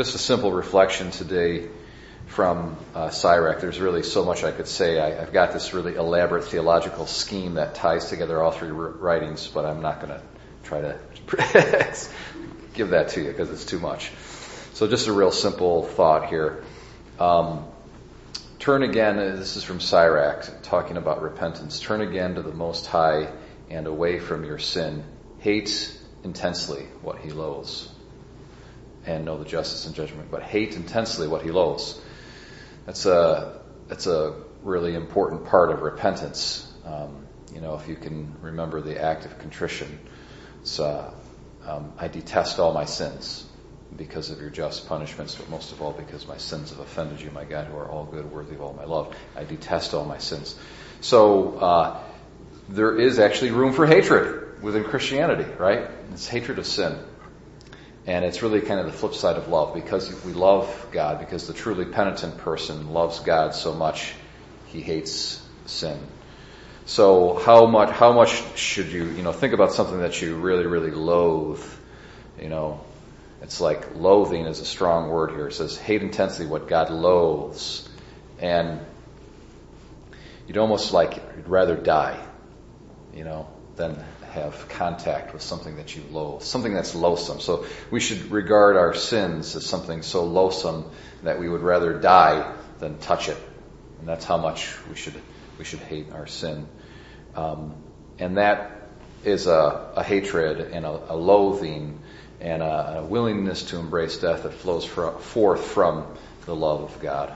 just a simple reflection today from uh. There's really so much I could say. I, have got this really elaborate theological scheme that ties together all three writings, but I'm not going to try to give that to you because it's too much. So just a real simple thought here. Um, turn again, uh, this is from Sirach, talking about repentance. Turn again to the Most High and away from your sin. Hate intensely what he loathes and know the justice and judgment, but hate intensely what he loathes. That's a that's a really important part of repentance. Um, you know, if you can remember the act of contrition, it's uh, um, I detest all my sins because of your just punishments, but most of all because my sins have offended you, my God, who are all good, worthy of all my love. I detest all my sins. So uh, there is actually room for hatred within Christianity, right? It's hatred of sin. And it's really kind of the flip side of love because we love God, because the truly penitent person loves God so much, he hates sin. So how much, how much should you, you know, think about something that you really, really loathe, you know, it's like loathing is a strong word here. It says hate intensely what God loathes. And you'd almost like, you'd rather die, you know, than have contact with something that you loathe, something that's loathsome. So we should regard our sins as something so loathsome that we would rather die than touch it. And that's how much we should, we should hate our sin. Um, and that is a, a hatred and a, a loathing and a, a, willingness to embrace death that flows forth from the love of God.